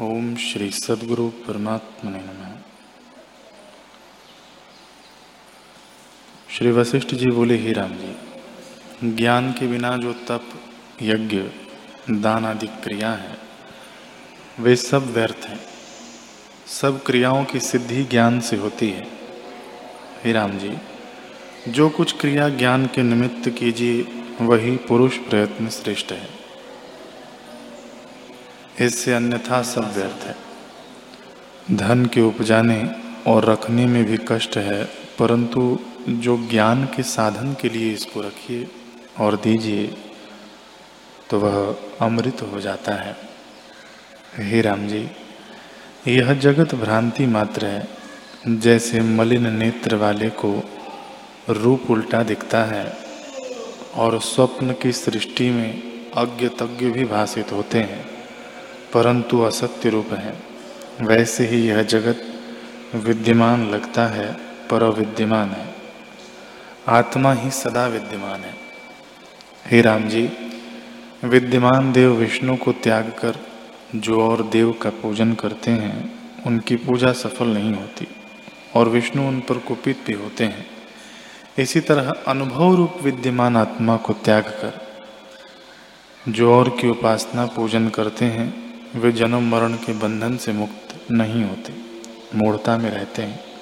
ओम श्री सदगुरु परमात्मा ने नमः। श्री वशिष्ठ जी बोले, ही राम जी, ज्ञान के बिना जो तप, यज्ञ, दान आदि क्रिया है, वे सब व्यर्थ हैं। सब क्रियाओं की सिद्धि ज्ञान से होती है। हे राम जी, जो कुछ क्रिया ज्ञान के निमित्त कीजिए, वही पुरुष प्रयत्न श्रेष्ठ है। इससे अन्यथा सब व्यर्थ है। धन के उपजाने और रखने में भी कष्ट है, परंतु जो ज्ञान के साधन के लिए इसको रखिए और दीजिए तो वह अमृत हो जाता है। हे राम जी, यह जगत भ्रांति मात्र है, जैसे मलिन नेत्र वाले को रूप उल्टा दिखता है और स्वप्न की सृष्टि में अज्ञ तज्ञ भी भाषित होते हैं। परंतु असत्य रूप है। वैसे ही यह जगत विद्यमान लगता है पर अविद्यमान है। आत्मा ही सदा विद्यमान है। हे राम जी विद्यमान देव विष्णु को त्याग कर जो और देव का पूजन करते हैं, उनकी पूजा सफल नहीं होती और विष्णु उन पर कुपित भी होते हैं। इसी तरह अनुभव रूप विद्यमान आत्मा को त्याग कर जो और की उपासना पूजन करते हैं वे जन्म मरण के बंधन से मुक्त नहीं होते मूढ़ता में रहते हैं।